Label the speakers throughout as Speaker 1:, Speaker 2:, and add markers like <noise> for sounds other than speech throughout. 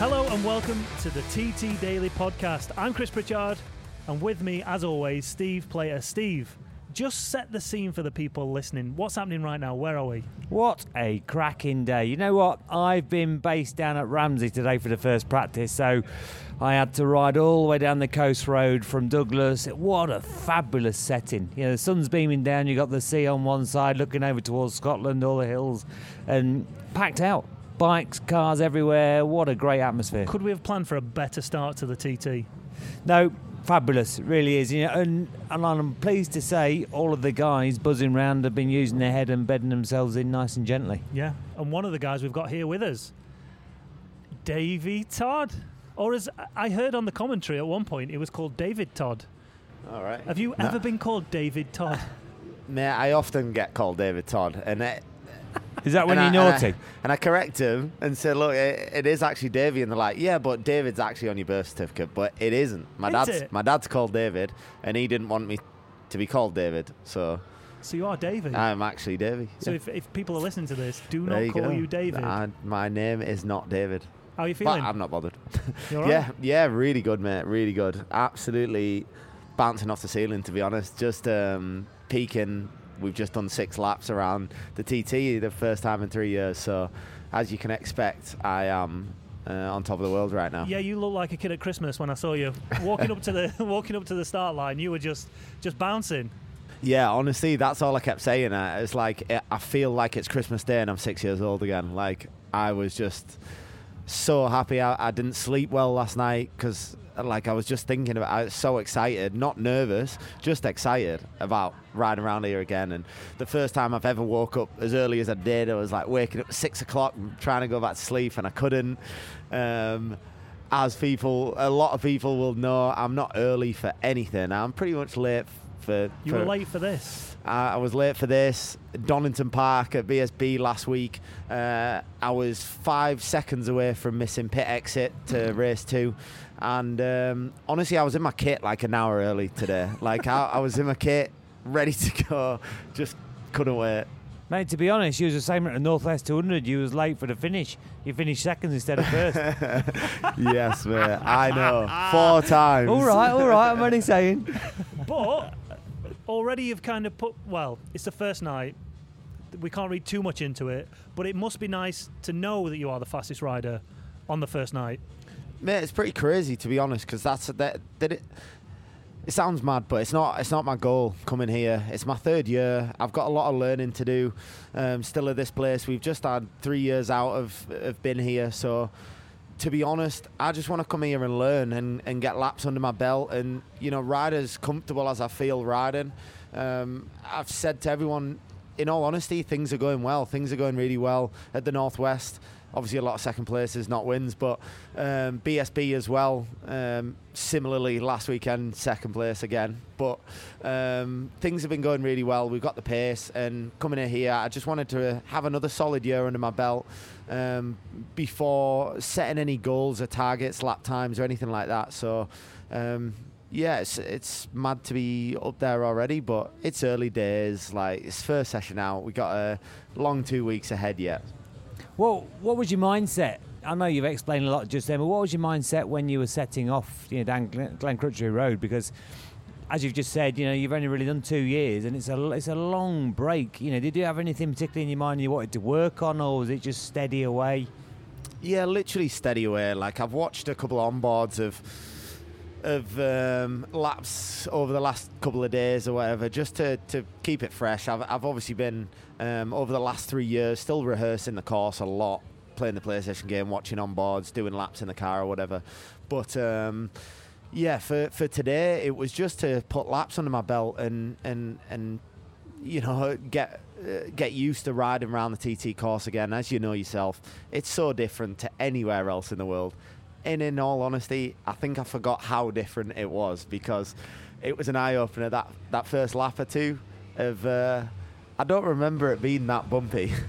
Speaker 1: Hello and welcome to the TT Daily Podcast. I'm Chris Pritchard, and with me, as always, Steve Plater. Steve, just set the scene for the people listening. What's happening right now? Where are we?
Speaker 2: What a cracking day. You know what? I've been based down at Ramsey today for the first practice, so I had to ride all the way down the coast road from Douglas. What a fabulous setting. You know, the sun's beaming down, you've got the sea on one side looking over towards Scotland, all the hills, and packed out. Bikes, cars everywhere. What a great atmosphere.
Speaker 1: Could we have planned for a better start to the TT?
Speaker 2: No, fabulous, it really is. You know, and, and I'm pleased to say all of the guys buzzing round have been using their head and bedding themselves in nice and gently.
Speaker 1: Yeah, and one of the guys we've got here with us, Davey Todd. Or as I heard on the commentary at one point, it was called David Todd.
Speaker 3: All right.
Speaker 1: Have you
Speaker 3: No.
Speaker 1: ever been called David Todd? <laughs>
Speaker 3: Mate, I often get called David Todd, and it,
Speaker 2: Is that when
Speaker 3: and
Speaker 2: you're
Speaker 3: I,
Speaker 2: naughty?
Speaker 3: And I, and I correct him and say, "Look, it, it is actually Davey," and they're like, "Yeah, but David's actually on your birth certificate, but it isn't. My
Speaker 1: Is
Speaker 3: dad's
Speaker 1: it?
Speaker 3: my dad's called David, and he didn't want me to be called David, so
Speaker 1: so you are David.
Speaker 3: I'm actually Davey.
Speaker 1: so
Speaker 3: Yeah.
Speaker 1: if, if people are listening to this, do
Speaker 3: There
Speaker 1: not
Speaker 3: you
Speaker 1: call
Speaker 3: go.
Speaker 1: you David.
Speaker 3: I- my name is not David,
Speaker 1: How are you
Speaker 3: but
Speaker 1: feeling?
Speaker 3: I'm not bothered.
Speaker 1: You all <laughs> right?
Speaker 3: Yeah, yeah, really good, mate. Really good. Absolutely bouncing off the ceiling, to be honest. Just um, peaking. We've just done six laps around the TT, the first time in three years. So, as you can expect, I am uh, on top of the world right now.
Speaker 1: Yeah, you look like a kid at Christmas when I saw you walking up to the <laughs> walking up to the start line. You were just just bouncing.
Speaker 3: Yeah, honestly, that's all I kept saying. Uh, It's like it, I feel like it's Christmas Day and I'm six years old again. Like I was just so happy. I, I didn't sleep well last night because like I was just thinking about. I was so excited, not nervous, just excited about riding around here again. And the first time I've ever woke up as early as I did, I was like waking up at six o'clock, trying to go back to sleep, and I couldn't. Um, as people, a lot of people will know, I'm not early for anything. I'm pretty much late for.
Speaker 1: You
Speaker 3: for
Speaker 1: were late for this.
Speaker 3: I I was late for this. Donington Park at BSB last week. Uh, I was five seconds away from missing pit exit to race two. And um, honestly, I was in my kit like an hour early today. <laughs> like, I, I was in my kit, ready to go. Just couldn't wait.
Speaker 2: Mate, to be honest, you was the same at the Northwest 200. You was late for the finish. You finished seconds instead of first. <laughs>
Speaker 3: yes, mate. I know. Four <laughs> times.
Speaker 2: all right, all right. I'm only saying.
Speaker 1: But already you've kind of put. Well, it's the first night. We can't read too much into it, but it must be nice to know that you are the fastest rider on the first night.
Speaker 3: Mate, it's pretty crazy to be honest, because that's that. Did it? It sounds mad, but it's not. It's not my goal coming here. It's my third year. I've got a lot of learning to do. Um, still at this place. We've just had three years out of of been here. So, to be honest, I just want to come here and learn and, and get laps under my belt and you know ride as comfortable as I feel riding. Um, I've said to everyone, in all honesty, things are going well. Things are going really well at the Northwest. Obviously, a lot of second places, not wins, but um, BSB as well. Um, similarly, last weekend, second place again. But um, things have been going really well. We've got the pace, and coming in here, I just wanted to have another solid year under my belt um, before setting any goals or targets, lap times, or anything like that. So. Um, yeah, it's, it's mad to be up there already, but it's early days. Like it's first session out. We got a long two weeks ahead yet.
Speaker 2: Well, what was your mindset? I know you've explained a lot just then, but what was your mindset when you were setting off, you know, down Glencrutchery Road? Because, as you've just said, you know, you've only really done two years, and it's a it's a long break. You know, did you have anything particularly in your mind you wanted to work on, or was it just steady away?
Speaker 3: Yeah, literally steady away. Like I've watched a couple onboards of of um, laps over the last couple of days or whatever, just to, to keep it fresh. I've, I've obviously been um, over the last three years still rehearsing the course a lot, playing the PlayStation game, watching onboards, doing laps in the car or whatever. But um, yeah, for, for today, it was just to put laps under my belt and and and you know get uh, get used to riding around the TT course again. As you know yourself, it's so different to anywhere else in the world. And in all honesty, I think I forgot how different it was because it was an eye opener that that first lap or two of. Uh, I don't remember it being that bumpy. <laughs>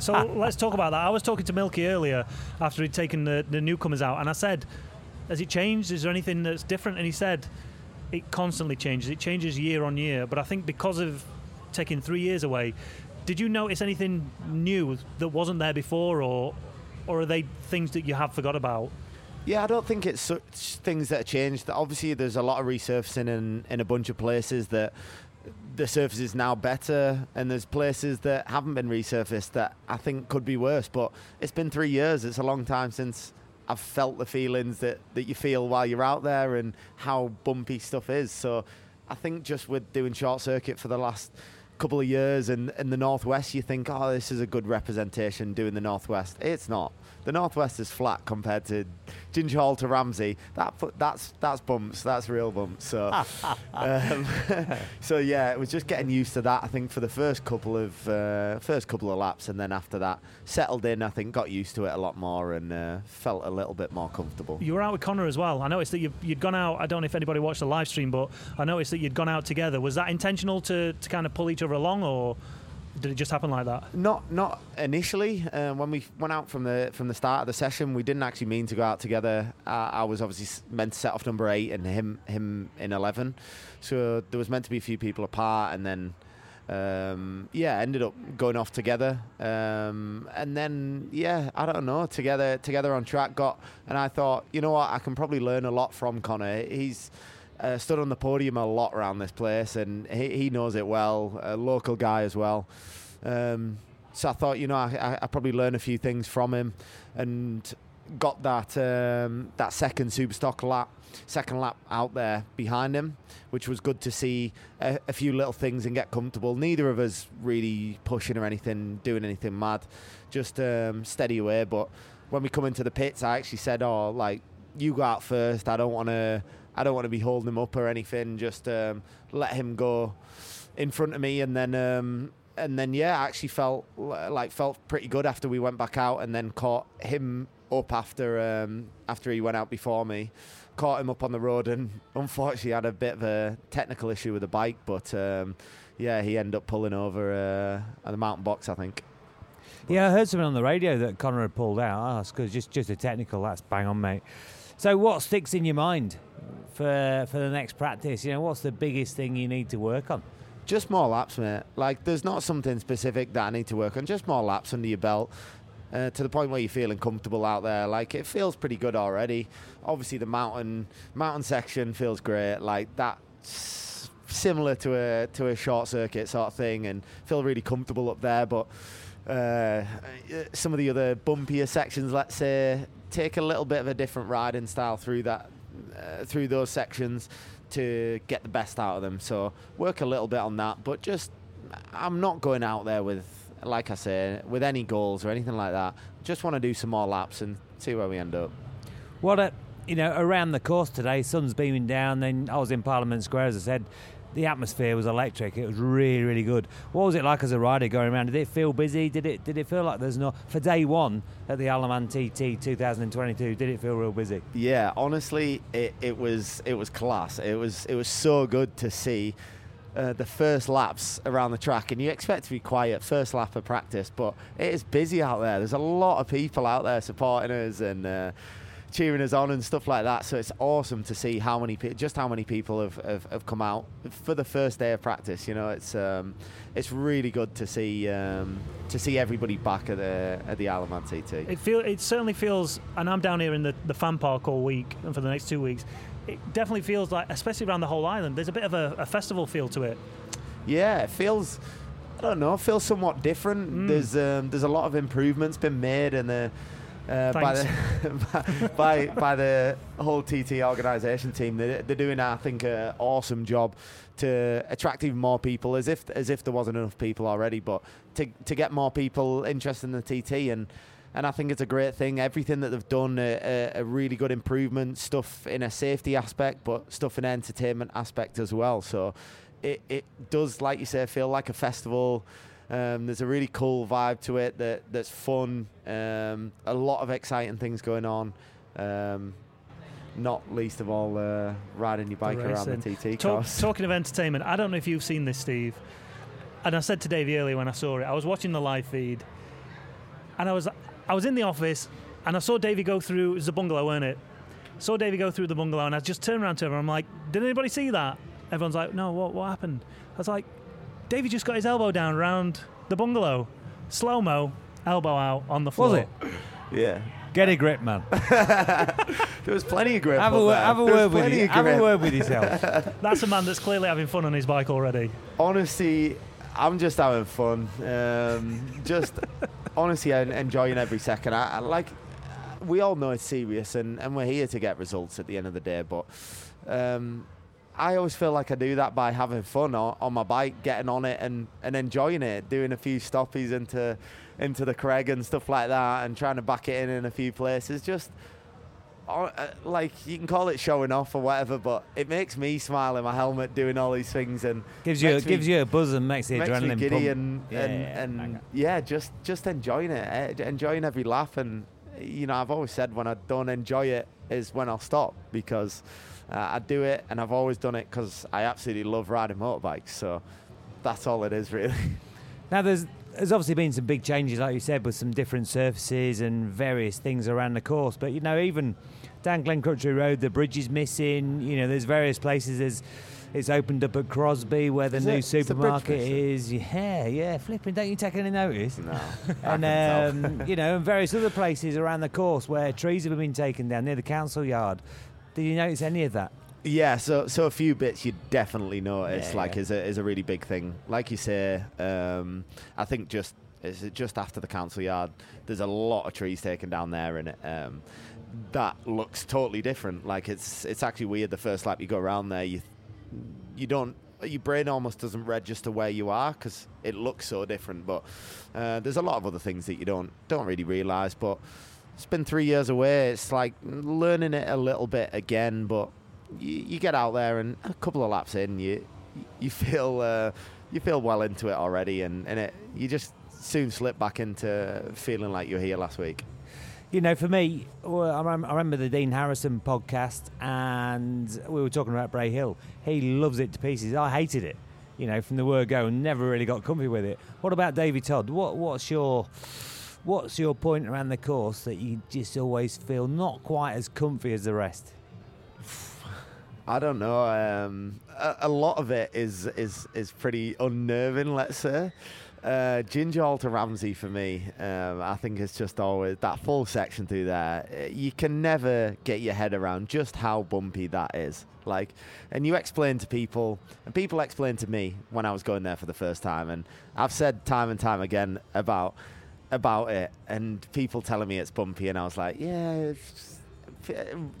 Speaker 1: So let's talk about that. I was talking to Milky earlier after he'd taken the, the newcomers out, and I said, "Has it changed? Is there anything that's different?" And he said, "It constantly changes. It changes year on year. But I think because of taking three years away, did you notice anything new that wasn't there before, or or are they things that you have forgot about?
Speaker 3: Yeah, I don't think it's such things that have changed. Obviously, there's a lot of resurfacing in, in a bunch of places that the surface is now better, and there's places that haven't been resurfaced that I think could be worse. But it's been three years. It's a long time since I've felt the feelings that, that you feel while you're out there and how bumpy stuff is. So I think just with doing short circuit for the last couple of years and in the northwest, you think, oh, this is a good representation doing the northwest. It's not the northwest is flat compared to Ginger Hall to Ramsey. That that's that's bumps. That's real bumps. So, <laughs> um, <laughs> so yeah, it was just getting used to that. I think for the first couple of uh, first couple of laps, and then after that, settled in. I think got used to it a lot more and uh, felt a little bit more comfortable.
Speaker 1: You were out with Conor as well. I noticed that you, you'd gone out. I don't know if anybody watched the live stream, but I noticed that you'd gone out together. Was that intentional to, to kind of pull each other along, or? Did it just happen like that?
Speaker 3: Not not initially. Uh, when we went out from the from the start of the session, we didn't actually mean to go out together. Uh, I was obviously meant to set off number eight and him him in eleven, so there was meant to be a few people apart, and then. Um, yeah, ended up going off together, um, and then yeah, I don't know, together together on track. Got and I thought, you know what, I can probably learn a lot from Conor. He's uh, stood on the podium a lot around this place, and he, he knows it well. A local guy as well. Um, so I thought, you know, I, I, probably learned a few things from him, and got that um, that second Superstock lap, second lap out there behind him, which was good to see a, a, few little things and get comfortable. Neither of us really pushing or anything, doing anything mad, just um, steady away. But when we come into the pits, I actually said, "Oh, like you go out first. I don't want to." I don't want to be holding him up or anything. Just um, let him go in front of me, and then um, and then yeah, I actually felt like felt pretty good after we went back out, and then caught him up after um, after he went out before me. Caught him up on the road, and <laughs> unfortunately had a bit of a technical issue with the bike, but um, yeah, he ended up pulling over uh, at the mountain box, I think.
Speaker 2: Yeah, I heard something on the radio that Conor had pulled out. Oh, that's because just just a technical. That's bang on, mate. So, what sticks in your mind for for the next practice? You know, what's the biggest thing you need to work on?
Speaker 3: Just more laps, mate. Like, there's not something specific that I need to work on. Just more laps under your belt. Uh, to the point where you're feeling comfortable out there. Like it feels pretty good already. Obviously, the mountain mountain section feels great. Like that's similar to a to a short circuit sort of thing, and feel really comfortable up there. But uh, some of the other bumpier sections, let's say, take a little bit of a different riding style through that uh, through those sections to get the best out of them. So work a little bit on that, but just I'm not going out there with like I say with any goals or anything like that. Just want to do some more laps and see where we end up.
Speaker 2: What a you know around the course today, sun's beaming down. Then I was in Parliament Square, as I said the atmosphere was electric. It was really, really good. What was it like as a rider going around? Did it feel busy? Did it did it feel like there's no for day one at the Isle of Man TT 2022? Did it feel real busy?
Speaker 3: Yeah, honestly, it, it was it was class. It was it was so good to see. Uh, the first laps around the track, and you expect to be quiet first lap of practice, but it is busy out there. There's a lot of people out there supporting us, and uh, cheering us on and stuff like that. So it's awesome to see how many pe- just how many people have, have, have, come out for the first day of practice. You know, it's um, it's really good to see um, to see everybody back at the at the Isle of Man TT.
Speaker 1: It feel it certainly feels, and I'm down here in the, the fan park all week and for the next two weeks. It definitely feels like, especially around the whole island, there's a bit of a, a festival feel to it.
Speaker 3: Yeah, it feels. I don't know. It feels somewhat different. Mm. There's um, there's a lot of improvements been made, and the uh, Uh, by the <laughs> by, by the whole TT organisation team. They're, they're doing, I think, an awesome job to attract even more people, as if as if there wasn't enough people already, but to to get more people interested in the TT and. And I think it's a great thing. Everything that they've done, a, a, a really good improvement. Stuff in a safety aspect, but stuff in an entertainment aspect as well. So it, it does, like you say, feel like a festival. Um, there's a really cool vibe to it that that's fun. Um, a lot of exciting things going on. Um, not least of all uh, riding your bike around the TT Talk, course.
Speaker 1: Talking of entertainment, I don't know if you've seen this, Steve. And I said to Davey earlier when I saw it, I was watching the live feed, and I was I was in the office, and I saw Davey go through. It was the bungalow, weren't it? Saw Davey go through the bungalow, and I just turned around to him. I'm like, "Did anybody see that?" Everyone's like, "No, what what happened?" I was like, Davey just got his elbow down around the bungalow. Slow mo, elbow out on the floor.
Speaker 2: Was it?
Speaker 3: Yeah.
Speaker 2: Get a grip, man. <laughs>
Speaker 3: There was plenty of grip.
Speaker 2: Have a, word, have a word with
Speaker 3: plenty
Speaker 2: you.
Speaker 3: of
Speaker 2: Have a word with yourself. <laughs>
Speaker 1: That's a man that's clearly having fun on his bike already.
Speaker 3: Honestly, I'm just having fun. Um, just honestly, en- enjoying every second. I, I like. We all know it's serious, and, and we're here to get results at the end of the day. But um, I always feel like I do that by having fun on, on my bike, getting on it, and, and enjoying it. Doing a few stoppies into into the Creg and stuff like that, and trying to back it in in a few places. Just uh, like you can call it showing off or whatever, but it makes me smile in my helmet doing all these things and
Speaker 2: Gives you
Speaker 3: makes me-
Speaker 2: gives you a buzz and makes the
Speaker 3: makes
Speaker 2: adrenaline
Speaker 3: giddy
Speaker 2: pump.
Speaker 3: and
Speaker 2: Yeah,
Speaker 3: and,
Speaker 2: yeah,
Speaker 3: and yeah, just just enjoying it, eh, enjoying every laugh. And you know, I've always said when I don't enjoy it is when I'll stop because uh, I do it, and I've always done it because I absolutely love riding motorbikes. So that's all it is, <laughs> really.
Speaker 2: Now there's there's obviously been some big changes, like you said, with some different surfaces and various things around the course. But you know, even down Glencrutchery Road, the bridge is missing. You know, there's various places. There's it's opened up at Crosby where the
Speaker 3: Is
Speaker 2: new
Speaker 3: it? Is the bridge
Speaker 2: supermarket is. Yeah, yeah, flipping. Don't you take any notice?
Speaker 3: no, <laughs>
Speaker 2: and
Speaker 3: can
Speaker 2: um, you know, and various other places around the course where trees have been taken down near the council yard. Did you notice any of that?
Speaker 3: Yeah, so so a few bits you definitely notice,
Speaker 2: Yeah,
Speaker 3: like
Speaker 2: yeah.
Speaker 3: is a is a really big thing. Like you say, um, I think just is it just after the council yard, there's a lot of trees taken down there, and um, that looks totally different. Like it's it's actually weird. The first lap you go around there, you you don't your brain almost doesn't register where you are because it looks so different. But uh, there's a lot of other things that you don't don't really realise. But it's been three years away. It's like learning it a little bit again. But you, you get out there and a couple of laps in, you you feel uh, you feel well into it already, and, and it you just soon slip back into feeling like you were here last week.
Speaker 2: You know, for me, I, I remember the Dean Harrison podcast, and we were talking about Bray Hill. He loves it to pieces. I hated it, you know, from the word go, and never really got comfy with it. What about Davey Todd? What, what's your what's your point around the course that you just always feel not quite as comfy as the rest? <sighs>
Speaker 3: I don't know. Um, a, a lot of it is is is pretty unnerving. Let's say. Uh, Ginger Hall to Ramsey for me, um, I think it's just always that full section through there. uh, You can never get your head around just how bumpy that is. Like, and you explain to people, and people explain to me when I was going there for the first time, and I've said time and time again about about it, and people telling me it's bumpy, and I was like, yeah, it's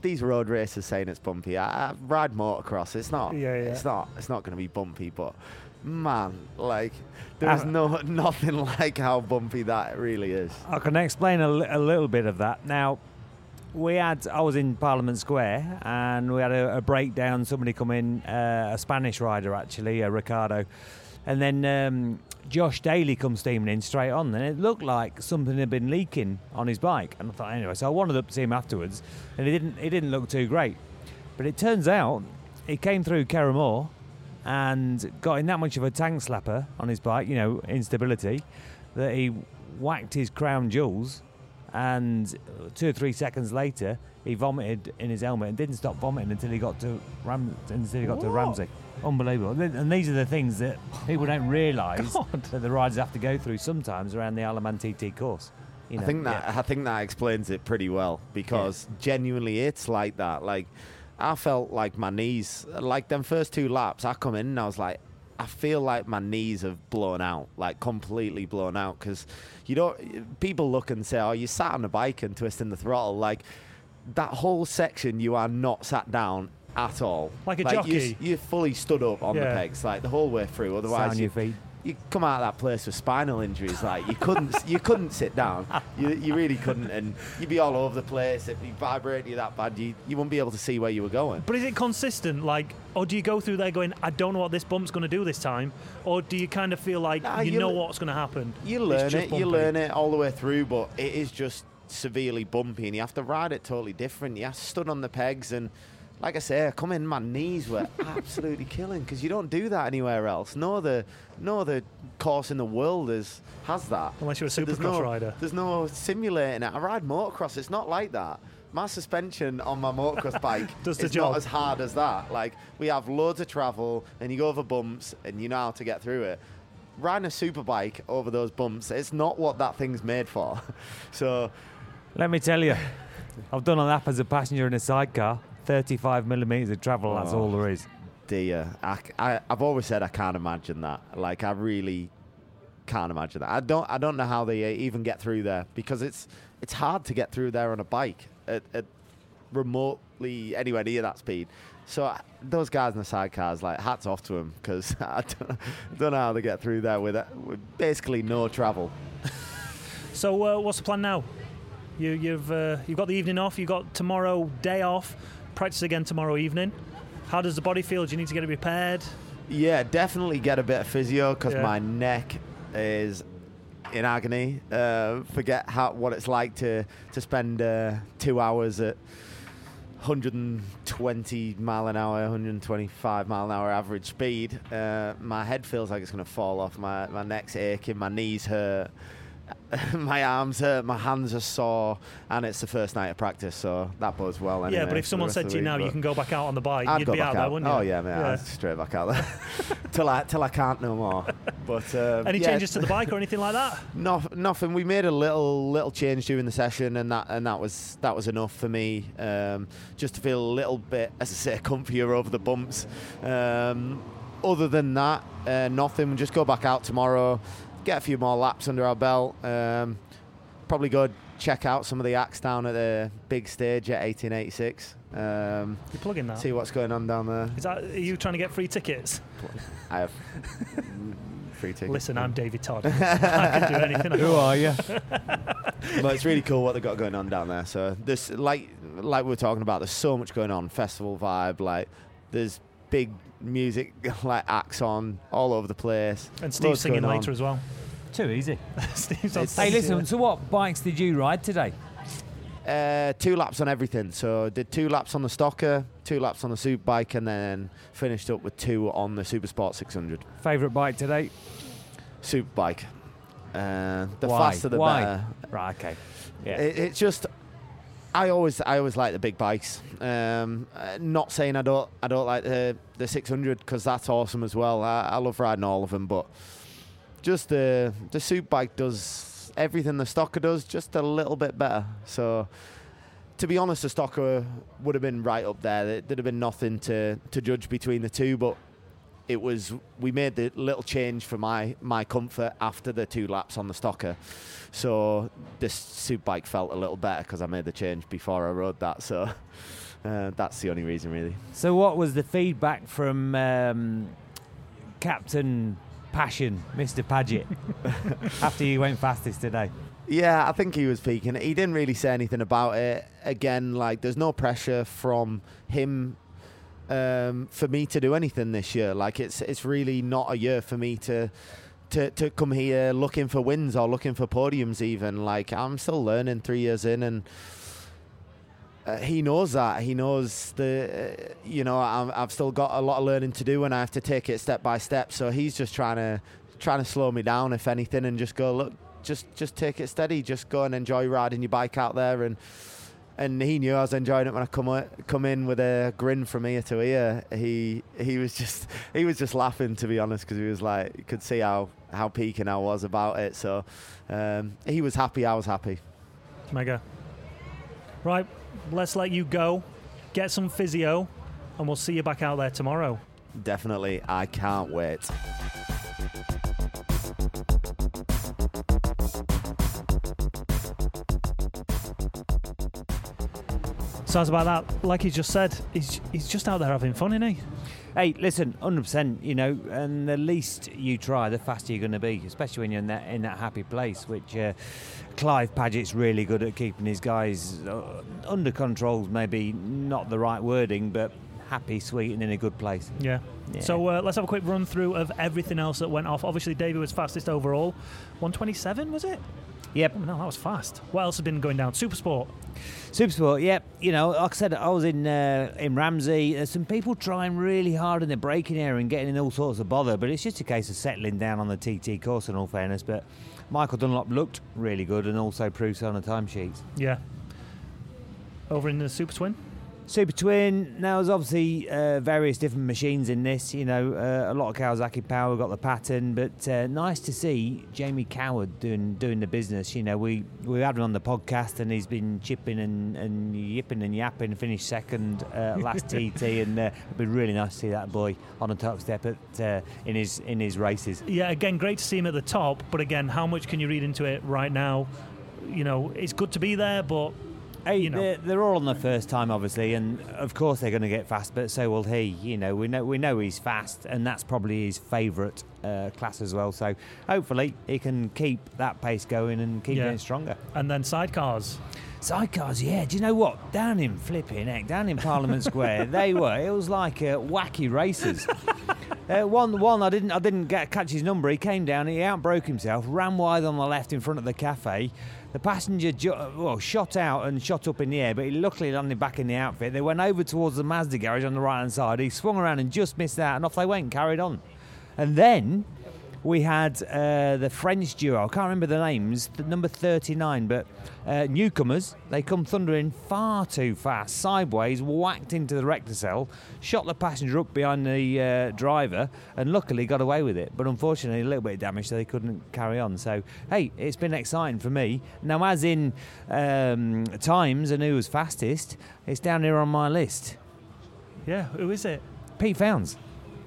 Speaker 3: these road racers saying it's bumpy. I, I ride motocross. It's not.
Speaker 1: Yeah, yeah.
Speaker 3: It's not. It's not going to be bumpy. But man, like there's no <laughs> nothing like how bumpy that really is.
Speaker 2: I can explain a, li- a little bit of that. Now, we had, I was in Parliament Square and we had a, a breakdown. Somebody come in, uh, a Spanish rider actually, uh, Ricardo. And then um, Josh Daley come steaming in straight on. And it looked like something had been leaking on his bike. And I thought, anyway, so I wanted up to see him afterwards. And he didn't, he didn't look too great. But it turns out he came through Kerrowmoar and got in that much of a tank slapper on his bike, you know, instability, that he whacked his crown jewels, and two or three seconds later, he vomited in his helmet and didn't stop vomiting until he got to Ram- until he got to Ramsey. Unbelievable. And these are the things that people don't realise <laughs> that the riders have to go through sometimes around the Isle of Man TT course. You know,
Speaker 3: I think that
Speaker 2: yeah.
Speaker 3: I think that explains it pretty well because genuinely it's like that. Like I felt like my knees, like them first two laps, I come in and I was like, I feel like my knees have blown out, like completely blown out. Because you don't, people look and say, "Oh, you sat on a bike and twisting the throttle." Like that whole section, you are not sat down at all.
Speaker 1: Like a
Speaker 3: you,
Speaker 1: jockey.
Speaker 3: you fully stood up on the pegs, like the whole way through. Otherwise,
Speaker 2: Sound
Speaker 3: you,
Speaker 2: feet.
Speaker 3: you come out of that place with spinal injuries. Like you couldn't, you couldn't sit down. You, you really couldn't, and you'd be all over the place. It'd be vibrating you that bad. You, you wouldn't be able to see where you were going.
Speaker 1: But is it consistent? Like, or do you go through there going, I don't know what this bump's going to do this time? Or do you kind of feel like
Speaker 3: Nah,
Speaker 1: you
Speaker 3: you
Speaker 1: know
Speaker 3: l-
Speaker 1: what's going to happen?
Speaker 3: You learn it. You learn it all the way through, but it is just severely bumpy, and you have to ride it totally different. You have to stood on the pegs, and like I say, I come in, my knees were <laughs> absolutely killing because you don't do that anywhere else. No other, no other course in the world is has that.
Speaker 1: Unless you're a
Speaker 3: So there's
Speaker 1: supercross
Speaker 3: no,
Speaker 1: rider.
Speaker 3: There's no simulating it. I ride motocross. It's not like that. My suspension on my motocross <laughs> bike
Speaker 1: Does the
Speaker 3: is
Speaker 1: job.
Speaker 3: not as hard as that. Like we have loads of travel, and you go over bumps, and you know how to get through it. Riding a super bike over those bumps, it's not what that thing's made for. <laughs> so
Speaker 2: Let me tell you, I've done a lap as a passenger in a sidecar. 35 millimetres of travel, that's
Speaker 3: Oh.
Speaker 2: all there is.
Speaker 3: dear. I, I, have always said I can't imagine that. Like I really can't imagine that. I don't. I don't know how they uh, even get through there because it's it's hard to get through there on a bike at, at remotely anywhere near that speed. So uh, those guys in the sidecars, like hats off to them because <laughs> I don't, don't know how they get through there with, with basically no travel.
Speaker 1: So uh, what's the plan now? You, you've uh, you've got the evening off. You've got tomorrow day off. Practice again tomorrow evening. How does the body feel? Do you need to get it repaired?
Speaker 3: Yeah, definitely get a bit of physio because
Speaker 1: Yeah.
Speaker 3: my neck is in agony. Uh, forget how what it's like to to spend uh, two hours at 120 mile an hour, 125 mile an hour average speed. Uh, my head feels like it's going to fall off. My my neck's aching. My knees hurt. <laughs> my arms hurt. My hands are sore, and it's the first night of practice, so that bodes well.
Speaker 1: yeah, but if someone said to you now you can go back out on the bike,
Speaker 3: I'd
Speaker 1: you'd be out,
Speaker 3: out.
Speaker 1: there, wouldn't you?
Speaker 3: Oh yeah, man, I'd straight back out there <laughs> till I till I can't no more. <laughs> But um,
Speaker 1: Any
Speaker 3: yeah,
Speaker 1: changes to the bike or anything like that?
Speaker 3: No, nothing. We made a little little change during the session, and that and that was that was enough for me, um, just to feel a little bit, as I say, comfier over the bumps. Um, other than that, uh, nothing. We'll just go back out tomorrow, get a few more laps under our belt. Um, probably go check out some of the acts down at the big stage at 1886. Um,
Speaker 1: You're plugging that.
Speaker 3: see what's going on down there.
Speaker 1: Is that are you trying to get free tickets? <laughs>
Speaker 3: I have <laughs> free tickets.
Speaker 1: Listen, I'm David Todd. <laughs> I can do anything.
Speaker 2: Who are you?
Speaker 3: but it's really cool what they've got going on down there. So this, like, like we were talking about, there's so much going on. Festival vibe, like, there's big music, <laughs> like acts on all over the place.
Speaker 1: And Steve
Speaker 3: Loads
Speaker 1: singing
Speaker 3: going on.
Speaker 1: later as well.
Speaker 2: Too easy. <laughs>
Speaker 1: Steve's on
Speaker 2: Hey, listen,
Speaker 1: yeah.
Speaker 2: so what bikes did you ride today?
Speaker 3: Uh, two laps on everything. So did two laps on the Stocker, two laps on the Super Bike, and then finished up with two on the Super Sport 600
Speaker 2: Favourite bike today?
Speaker 3: Super Bike. Uh, the
Speaker 2: Why?
Speaker 3: faster the
Speaker 2: Why?
Speaker 3: better.
Speaker 2: Right, okay. Yeah.
Speaker 3: It, it's just I always I always like the big bikes. Um, uh, not saying I don't I don't like the the 600 because that's awesome as well. I, I love riding all of them, but just the the Super Bike does everything the Stocker does, just a little bit better. So. To be honest, the Stocker would have been right up. There- There'd have been nothing to, to judge between the two, but it was we made the little change for my my comfort after the two laps on the Stocker. So this super bike felt a little better because I made the change before I rode that. So <laughs> uh, that's the only reason, really.
Speaker 2: So, what was the feedback from um, Captain Passion, Mr. Padgett, <laughs> after you went fastest today?
Speaker 3: Yeah, I think he was peaking. He didn't really say anything about it. Again, like there's no pressure from him um, for me to do anything this year. Like it's it's really not a year for me to. To, to come here looking for wins or looking for podiums even like I'm still learning three years in and uh, he knows that he knows the uh, you know I'm, I've still got a lot of learning to do and I have to take it step by step so he's just trying to trying to slow me down if anything and just go look just just take it steady just go and enjoy riding your bike out there and and he knew I was enjoying it when I come o- come in with a grin from ear to ear. He he was just he was just laughing to be honest because he was like you could see how how peaking I was about it. So um, he was happy, I was happy.
Speaker 1: Mega. Right, let's let you go. Get some physio, and we'll see you back out there tomorrow.
Speaker 3: Definitely, I can't wait.
Speaker 1: Sounds about that. Like he just said, he's he's just out there having fun, isn't he?
Speaker 2: Hey, listen, 100%, you know, and the least you try, the faster you're going to be, especially when you're in that, in that happy place, which uh, Clive Padgett's really good at keeping his guys uh, under control, maybe not the right wording, but happy, sweet, and in a good place.
Speaker 1: Yeah.
Speaker 2: Yeah.
Speaker 1: So uh, let's have a quick run through of everything else that went off. Obviously, David was fastest overall. 127 was it?
Speaker 2: Yep.
Speaker 1: Oh, no, that was fast. What else has been going down? Supersport.
Speaker 2: Supersport, yep. You know, like I said, I was in uh, in Ramsey. There's some people trying really hard in the braking area and getting in all sorts of bother, but it's just a case of settling down on the TT course, in all fairness. But Michael Dunlop looked really good and also proved so on the timesheets.
Speaker 1: Yeah. Over in the Super Twin.
Speaker 2: Super Twin. Now, there's obviously uh, various different machines in this. You know, uh, a lot of Kawasaki power got the pattern, but uh, nice to see Jamie Coward doing doing the business. You know, we we had him on the podcast, and he's been chipping and, and yipping and yapping. Finished second uh, last <laughs> TT, and uh, it'd been really nice to see that boy on the top step at uh, in his in his races.
Speaker 1: Yeah, again, great to see him at the top, but again, how much can you read into it right now? You know, it's good to be there, but
Speaker 2: Hey,
Speaker 1: you know.
Speaker 2: they're, they're all on the first time, obviously, and of course they're going to get fast, but so will he. You know, we know we know he's fast, and that's probably his favourite uh, class as well. So hopefully he can keep that pace going and keep
Speaker 1: Yeah.
Speaker 2: getting stronger.
Speaker 1: and then sidecars.
Speaker 2: Sidecars, yeah. Do you know what? Down in flipping heck, down in Parliament Square, <laughs> they were. It was like uh, wacky races. Uh, one, one, I didn't, I didn't get catch his number. He came down, he outbroke himself, ran wide on the left in front of the cafe. The passenger ju- well, shot out and shot up in the air, but he luckily landed back in the outfit. They went over towards the Mazda garage on the right hand side. He swung around and just missed out, and off they went carried on. And then we had uh, the French duo. I can't remember the names, the number 39, but uh, newcomers. They come thundering far too fast, sideways, whacked into the rector cell, shot the passenger up behind the uh, driver, and luckily got away with it. But unfortunately, a little bit of damage, so they couldn't carry on. So, hey, it's been exciting for me. Now, as in um, times and who was fastest, it's down here on my list.
Speaker 1: Yeah, who is it?
Speaker 2: Pete Founds.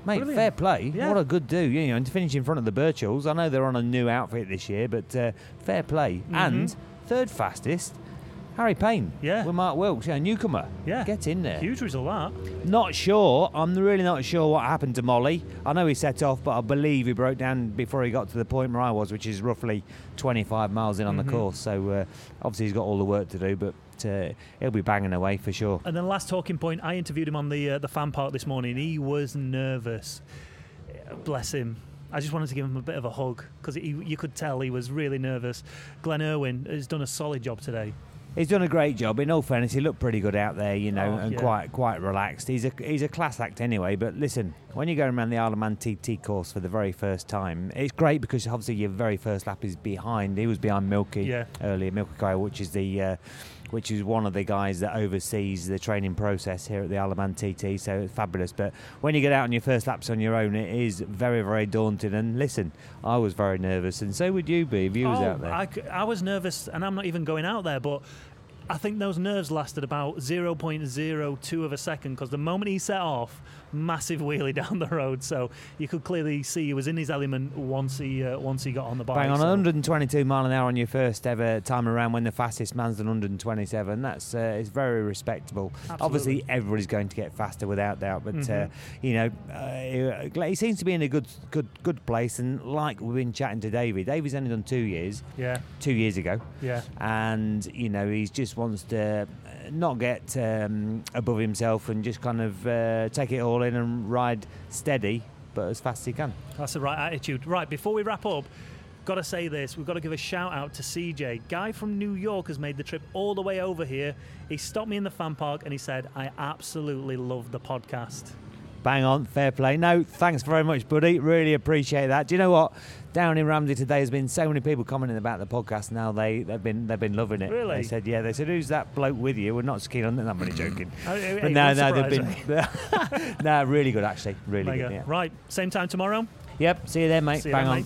Speaker 2: Mate,
Speaker 1: Brilliant.
Speaker 2: fair play.
Speaker 1: Yeah.
Speaker 2: What a good do, you know, and to finish in front of the Birchalls. I know they're on a new outfit this year, but uh, fair play. And third fastest, Harry Payne.
Speaker 1: Mm-hmm. Yeah.
Speaker 2: With Mark Wilkes, yeah, newcomer.
Speaker 1: Yeah.
Speaker 2: Get in there.
Speaker 1: Huge result, that.
Speaker 2: Not sure. I'm really not sure what happened to Molly. I know he set off, but I believe he broke down before he got to the point where I was, which is roughly 25 miles in on
Speaker 1: Mhm.
Speaker 2: the course. So uh, obviously he's got all the work to do, but uh, he'll be banging away for sure.
Speaker 1: And then last talking point, I interviewed him on the uh, the fan park this morning. He was nervous. Bless him. I just wanted to give him a bit of a hug because you could tell he was really nervous. Glenn Irwin has done a solid job today.
Speaker 2: He's done a great job. In all fairness, he looked pretty good out there, you know,
Speaker 1: Oh,
Speaker 2: and
Speaker 1: yeah.
Speaker 2: quite quite relaxed. He's a he's a class act anyway. But listen, when you're going around the Isle of Man TT course for the very first time, it's great because obviously your very first lap is behind. He was behind Milky
Speaker 1: Yeah.
Speaker 2: earlier, Milky Quayle, which is the uh, which is one of the guys that oversees the training process here at the Isle of Man TT. So it's fabulous. But when you get out on your first laps on your own, it is very very daunting. And listen, I was very nervous, and so would you be if you was
Speaker 1: Oh,
Speaker 2: out there.
Speaker 1: I was nervous, and I'm not even going out there, but I think those nerves lasted about 0.02 of a second because the moment he set off, massive wheelie <laughs> down the road. So you could clearly see he was in his element once he uh, once he got on the bike.
Speaker 2: Bang on
Speaker 1: so-
Speaker 2: 122 mile an hour on your first ever time around when the fastest man's done 127. That's uh, it's very respectable.
Speaker 1: Absolutely.
Speaker 2: Obviously, everybody's going to get faster without doubt, but uh,
Speaker 1: Mhm.
Speaker 2: you know, uh, he- he seems to be in a good, good, good place. And like we've been chatting to Davey, Davey's only done two years,
Speaker 1: Yeah,
Speaker 2: two years ago,
Speaker 1: yeah.
Speaker 2: and you know he just wants to not get um, above himself and just kind of uh, take it all in and ride steady, but as fast as he can.
Speaker 1: That's the right attitude. Right, before we wrap up, got to say this. We've got to give a shout out to CJ. Guy from New York has made the trip all the way over here. He stopped me in the fan park and he said, I absolutely love the podcast.
Speaker 2: Bang on, fair play. No, thanks very much, buddy. Really appreciate that. Do you know what? Down in Ramsey today has been so many people commenting about the podcast. Now they they've been they've been loving it.
Speaker 1: Really?
Speaker 2: They said yeah. They said who's that bloke with you? We're not keen on that. I'm only joking. <clears throat>
Speaker 1: Oh,
Speaker 2: But no, no, they've been <laughs> no, really good actually. Really
Speaker 1: Mega.
Speaker 2: good. Yeah.
Speaker 1: Right, same time tomorrow.
Speaker 2: Yep. See you then, mate.
Speaker 1: See you
Speaker 2: Bang on.
Speaker 1: mate.